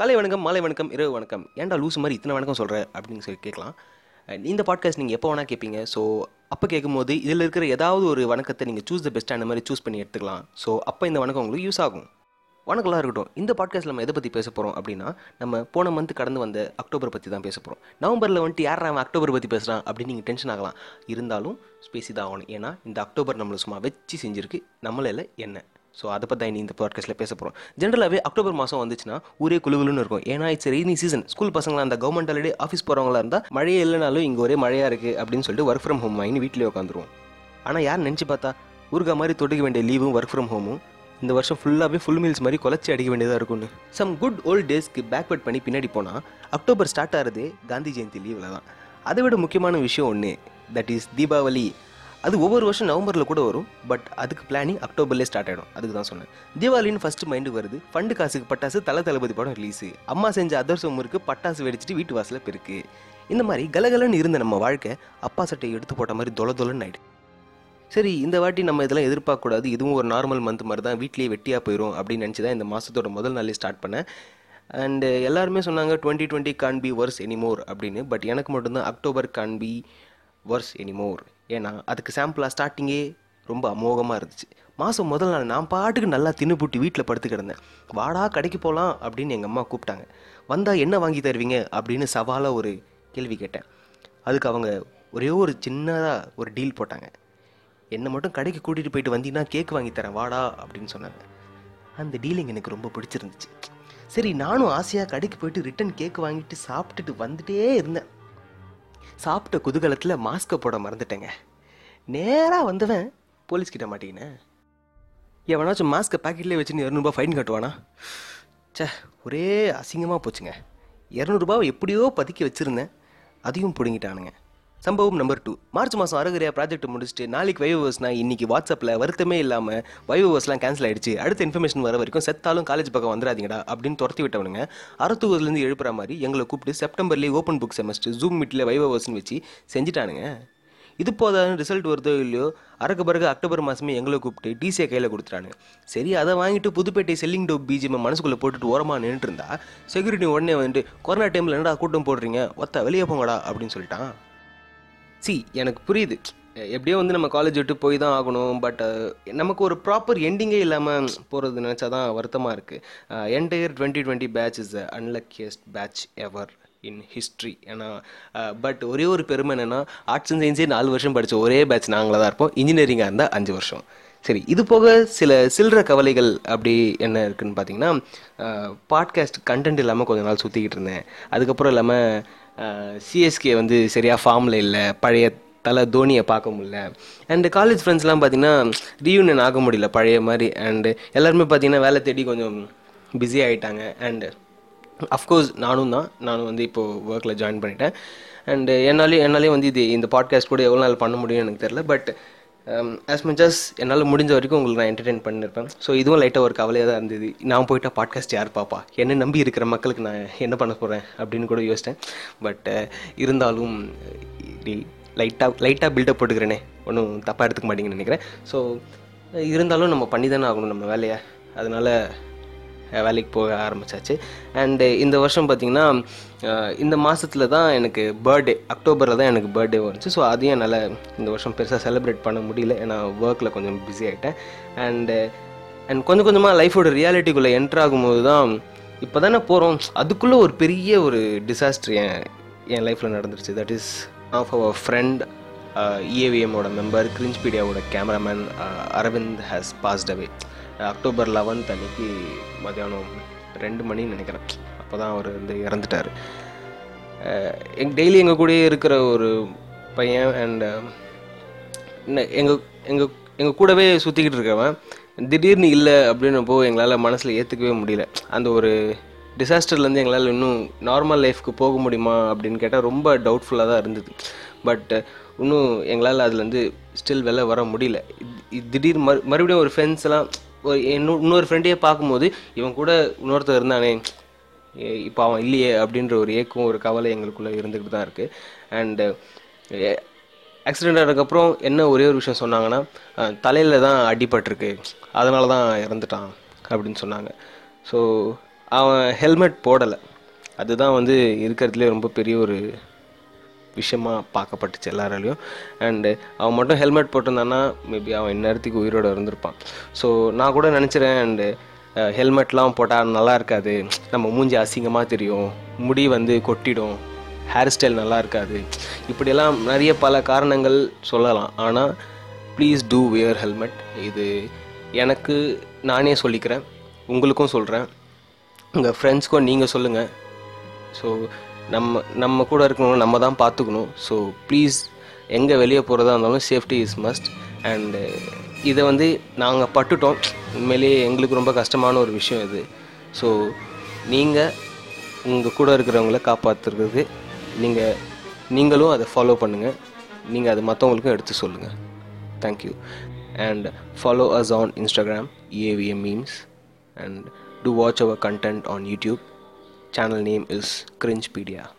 காலை வணக்கம் மாலை வணக்கம் இரவு வணக்கம். ஏன்டா லூஸ் மாதிரி இத்தனை வணக்கம் சொல்கிற அப்படின்னு சொல்லி கேட்கலாம். இந்த பாட்காஸ்ட் நீங்கள் எப்போ வேணால் கேட்பீங்க ஸோ அப்போ கேட்கும்போது இதில் இருக்கிற ஏதாவது ஒரு வணக்கத்தை நீங்கள் சூஸ் த பெஸ்ட்டாக அந்த மாதிரி சூஸ் பண்ணி எடுத்துக்கலாம். ஸோ அப்போ இந்த வணக்கம் உங்களுக்கு யூஸ் ஆகும். வணக்கம்லாம் இருக்கட்டும். இந்த பாட்காஸ்ட்டில் நம்ம எதை பற்றி பேச போகிறோம் அப்படின்னா நம்ம போன மந்த் கடந்து வந்த அக்டோபர் பற்றி தான் பேச போகிறோம் நவம்பரில் வந்துட்டு யார் அவன் அக்டோபர் பற்றி பேசுகிறான் அப்படின்னு நீங்கள் டென்ஷன் ஆகலாம். இருந்தாலும் பேசி தான் ஆகணும் ஏன்னா இந்த அக்டோபர் நம்மளை சும்மா வச்சு செஞ்சுருக்கு. நம்மளால என்ன. ஸோ அதை பற்றி தான் இந்த பாட்காஸ்ட்டில் பேச போகிறோம் ஜென்ரலாகவே அக்டோபர் மாதம் வந்துச்சுன்னா ஊரே குழுகுலுன்னு இருக்கும். ஏன்னா இட்ஸ் ரெய்னி சீசன் ஸ்கூல் பசங்களாக அந்த கவர்மெண்ட் ஆல்ரெடி ஆஃபீஸ் போகிறவங்களா இருந்தால் மழையே இல்லைனாலும் இங்கே ஒரே மழையாக இருக்குது அப்படின்னு சொல்லிட்டு ஒர்க் ஃப்ரம் ஹோம் வாங்கி வீட்டிலே உட்காந்துருவோம். ஆனால் யார் நினச்சி பார்த்தா ஊருகா மாதிரி தொடுக்க வேண்டிய லீவும் ஒர்க் ஃப்ரம் ஹோமும் இந்த வருஷம் ஃபுல்லாகவே ஃபுல் மீல்ஸ் மாதிரி குலைச்சி அடிக்க வேண்டியதாக இருக்கும்னு. சம் குட் ஓல்ட் டேஸ்க்கு பேக்வர்ட் பண்ணி பின்னாடி போனால் அக்டோபர் ஸ்டார்ட் ஆகிறதே காந்தி ஜெயந்தி லீவில் தான். அதை விட முக்கியமான விஷயம் ஒன்று தட் இஸ் தீபாவளி அது ஒவ்வொரு வருஷம் நவம்பரில் கூட வரும் பட் அதுக்கு பிளானிங் அக்டோபர்லேயே ஸ்டார்ட் ஆகிடும் அதுக்கு தான் சொன்னேன். தீபாவளின்னு ஃபஸ்ட்டு மைண்டுக்கு வருது. ஃபண்டு காசுக்கு பட்டாசு தலை தளபதி படம் ரிலீஸு அம்மா செஞ்ச அதர்சம் முறுக்கு பட்டாசு வெடிச்சிட்டு வீட்டு வாசலில் பெருக்கு. இந்த மாதிரி கலகலன்னு இருந்த நம்ம வாழ்க்கை அப்பா சட்டையை எடுத்து போட்ட மாதிரி தொல தொலன்னு ஆகிடு சரி இந்த வாட்டி நம்ம இதெல்லாம் எதிர்பார்க்கக்கூடாது. இதுவும் ஒரு நார்மல் மந்த் மாதிரி தான். வீட்லேயே வெட்டியாக போயிடும் அப்படின்னு நினச்சி தான் இந்த மாதத்தோட முதல் நாளே ஸ்டார்ட் பண்ணேன். அண்டு எல்லாருமே சொன்னாங்க twenty twenty can be worse anymore அப்படின்னு. பட் எனக்கு மட்டும்தான் October can be worse anymore ஏன்னா அதுக்கு சாம்பிளாக ஸ்டார்டிங்கே ரொம்ப அமோகமாக இருந்துச்சு. மாதம் முதல் நாள் நான் பாட்டுக்கு நல்லா தின்னுபுட்டி வீட்டில் படுத்து கிடந்தேன். வாடா கடைக்கு போகலாம் அப்படின்னு எங்கள் அம்மா கூப்பிட்டாங்க. வந்தால் என்ன வாங்கி தருவீங்க? அப்படின்னு சவாலாக ஒரு கேள்வி கேட்டேன். அதுக்கு அவங்க ஒரே ஒரு சின்னதாக ஒரு டீல் போட்டாங்க. என்னை மட்டும் கடைக்கு கூட்டிகிட்டு போயிட்டு வந்தீங்கன்னா கேக் வாங்கி தரேன் வாடா அப்படின்னு சொன்னாங்க. அந்த டீலிங் எனக்கு ரொம்ப பிடிச்சிருந்துச்சு. சரி நானும் ஆசையாக கடைக்கு போயிட்டு ரிட்டன் கேக் வாங்கிட்டு சாப்பிட்டுட்டு வந்துட்டே இருந்தேன். சாப்பிட்ட குதூகலத்தில் மாஸ்க்கை போட மறந்துட்டேங்க. நேராக வந்தவன் போலீஸ்கிட்ட மாட்டிக்கினேன் எவனாச்சும் மாஸ்க்கை பாக்கெட்லேயே வச்சுன்னு இரநூறுபா ஃபைன் கட்டுவானா? சே ஒரே அசிங்கமாக போச்சுங்க. இரநூறுபாவை எப்படியோ பதுக்கி வச்சுருந்தேன். அதையும் பிடுங்கிட்டானுங்க. சம்பவம் நம்பர் டூ மார்ச் மாதம் அறகுறையாக ப்ராஜெக்ட் முடிச்சுட்டு நாளைக்கு வைவர்ஸ்னா இன்னைக்கு வாட்ஸ்அப்பில் வருத்தமே இல்லாமல் வைவர்ஸ்லாம் கேன்சல் ஆயிடுச்சு. அடுத்த இன்ஃபர்மேஷன் வர வரைக்கும் செத்தாலும் காலேஜ் பக்கம் வந்துடாதீங்கடா அப்படின்னு துரத்தி விட்டவனுங்க. அறத்தூர்லேருந்து எழுப்புற மாதிரி எங்களை கூப்பிட்டு செப்டம்பர்லேயே ஓப்பன் புக் செமஸ்டர் ஜூம் மீட்டில் வைவர்ஸ்னு வச்சு செஞ்சுட்டானுங்க. இது போதாவது ரிசல்ட் வருதோ இல்லையோ அறக்க பிறகு அக்டோபர் மாதமே எங்களை கூப்பிட்டு டிசியை கையில் கொடுத்துட்டானுங்க. சரி அதை வாங்கிட்டு புதுப்பேட்டை செல்லிங் டோப் பிஜிஎம் மனசுக்குள்ளே போட்டுட்டு ஓரமாக நின்றுட்டு இருந்தா செக்யூரிட்டி உடனே வந்துட்டு கொரோனா டைமில் என்னடா கூட்டம் போடுறீங்க? ஒத்த வெளியே போங்கடா அப்படின்னு சொல்லிட்டான். சி எனக்கு புரியுது. எப்படியோ வந்து நம்ம காலேஜ் விட்டு போய் தான் ஆகணும் பட் நமக்கு ஒரு ப்ராப்பர் எண்டிங்கே இல்லாமல் போகிறது நினச்சா தான் வருத்தமாக இருக்குது entire twenty twenty batch is the unluckiest batch ever in history ஏன்னா பட் ஒரே ஒரு பெருமை என்னென்னா ஆர்ட்ஸ் அண்ட் சயின்ஸே நாலு வருஷம் படித்த ஒரே பேட்ச் நாங்களாக தான் இருப்போம். இன்ஜினியரிங்காக இருந்தால் அஞ்சு வருஷம். சரி இது போக சில சில்லற கவலைகள் அப்படி என்ன இருக்குன்னு பார்த்தீங்கன்னா பாட்காஸ்ட் கண்டென்ட் இல்லாமல் கொஞ்ச நாள் சுற்றிக்கிட்டு இருந்தேன். அதுக்கப்புறம் இல்லாமல் சிஎஸ்கே வந்து சரியாக ஃபார்மில் இல்லை பழைய தலை தோனியை பார்க்க முடியல. அண்டு காலேஜ் ஃப்ரெண்ட்ஸ்லாம் பார்த்தீங்கன்னா ரீயூனியன் ஆக முடியல பழைய மாதிரி. அண்டு எல்லாருமே பார்த்தீங்கன்னா வேலை தேடி கொஞ்சம் பிஸி ஆகிட்டாங்க அண்டு அஃப்கோர்ஸ் நானும் தான். நானும் வந்து இப்போது ஒர்க்கில் ஜாயின் பண்ணிட்டேன். அண்டு என்னாலே என்னாலே வந்து இது இந்த பாட்காஸ்ட் கூட எவ்வளோ நாள் பண்ண முடியும்னு எனக்கு தெரில பட் ஆஸ் மச் அஸ் என்னால் முடிஞ்ச வரைக்கும் உங்களுக்கு நான் என்டர்டெயின் பண்ணியிருப்பேன் ஸோ இதுவும் லைட்டாக ஒரு கவலையாக தான் இருந்தது. நான் போயிட்டா பாட்காஸ்ட் யார் பாப்பா? என்ன நம்பி இருக்கிற மக்களுக்கு நான் என்ன பண்ண போகிறேன் அப்படின்னு கூட யோசித்தேன். பட் uh, இருந்தாலும் லைட்டாக லைட்டாக பில்டப் போட்டுக்கிறேனே. ஒன்றும் தப்பாக எடுத்துக்க மாட்டேங்கன்னு நினைக்கிறேன். ஸோ இருந்தாலும் நம்ம பண்ணி தானே ஆகணும் நம்ம வேலையை. அதனால் வேலைக்கு போக ஆரம்பிச்சாச்சு. அண்டு இந்த வருஷம் பார்த்திங்கன்னா இந்த மாதத்தில் தான் எனக்கு பர்த்டே அக்டோபரில் தான் எனக்கு பர்த்டே வந்துச்சு. ஸோ அதையும் என்னால் இந்த வருஷம் பெருசாக செலிப்ரேட் பண்ண முடியல. ஏன்னா ஒர்க்கில் கொஞ்சம் பிஸி ஆகிட்டேன் அண்டு அண்ட் கொஞ்சம் கொஞ்சமாக லைஃபோட ரியாலிட்டிக்குள்ளே என்ட்ரு ஆகும்போது தான் இப்போ தானே போகிறோம் அதுக்குள்ளே ஒரு பெரிய ஒரு டிசாஸ்டர் என் என் லைஃப்பில் நடந்துருச்சு. That is of our friend இஏவிஎம்மோட member கிரிஞ்ச்பீடியாவோட cameraman Aravind has passed away October eleventh அன்னைக்கு மதியானம் ரெண்டு மணின்னு நினைக்கிறேன். அப்போ தான் அவர் வந்து இறந்துட்டார். எங் டெய்லி எங்கள் கூடயே இருக்கிற ஒரு பையன் அண்ட் எங்கள் எங்கள் எங்கள் கூடவே சுற்றிக்கிட்டு இருக்கவன் திடீர்னு இல்லை அப்படின்னப்போ எங்களால் மனசில் ஏற்றுக்கவே முடியல. அந்த ஒரு டிசாஸ்டர்லேருந்து எங்களால் இன்னும் நார்மல் லைஃப்க்கு போக முடியுமா அப்படின்னு கேட்டால் ரொம்ப டவுட்ஃபுல்லாக தான் இருந்தது. பட் இன்னும் எங்களால் அதுலேருந்து ஸ்டில் வெளில வர முடியல. திடீர் மறு மறுபடியும் ஒரு ஃப்ரெண்ட்ஸ்லாம் ஒரு இன்னொரு ஃப்ரெண்டையே பார்க்கும்போது இவன் கூட இன்னொருத்தர் இருந்தானே இப்போ அவன் இல்லையே அப்படின்ற ஒரு ஏக்கம் ஒரு கவலை எங்களுக்குள்ளே இருந்துக்கிட்டு தான் இருக்குது அண்டு ஆக்சிடெண்ட் ஆனதுக்கப்புறம் என்ன ஒரே ஒரு விஷயம் சொன்னாங்கன்னா தலையில் தான் அடிபட்டிருக்கு அதனால தான் இறந்துட்டான் அப்படின்னு சொன்னாங்க. ஸோ அவன் ஹெல்மெட் போடலை. அதுதான் வந்து இருக்கிறதுலே ரொம்ப பெரிய ஒரு விஷயமாக பார்க்கப்பட்டுச்சு எல்லாராலையும். அண்டு அவன் மட்டும் ஹெல்மெட் போட்டிருந்தான்னா மேபி அவன் இந்நேரத்துக்கு உயிரோட இருந்திருப்பான். ஸோ நான் கூட நினச்சிறேன் அண்டு ஹெல்மெட்லாம் போட்டால் நல்லா இருக்காது. நம்ம மூஞ்சி அசிங்கமாக தெரியும். முடி வந்து கொட்டிடும். ஹேர் ஸ்டைல் நல்லா இருக்காது. இப்படியெல்லாம் நிறைய பல காரணங்கள் சொல்லலாம். ஆனால் ப்ளீஸ் டூ வியர் ஹெல்மெட் இது எனக்கு நானே சொல்லிக்கிறேன். உங்களுக்கும் சொல்கிறேன் உங்கள் ஃப்ரெண்ட்ஸ்க்கும் நீங்கள் சொல்லுங்கள் ஸோ நம்ம நம்ம கூட இருக்கணும் நம்ம தான் பார்த்துக்கணும். ஸோ ப்ளீஸ் எங்கே வெளியே போகிறதா இருந்தாலும் சேஃப்டி இஸ் மஸ்ட் அண்டு இதை வந்து நாங்கள் பட்டுட்டோம். உண்மையிலேயே எங்களுக்கு ரொம்ப கஷ்டமான ஒரு விஷயம் இது. ஸோ நீங்கள் உங்கள் கூட இருக்கிறவங்கள காப்பாற்றுறது நீங்கள் நீங்களும் அதை ஃபாலோ பண்ணுங்கள் நீங்கள் அது மற்றவங்களுக்கும் எடுத்து சொல்லுங்கள் thank you and follow us on Instagram AVM memes and to watch our content on YouTube Channel name is Cringepedia.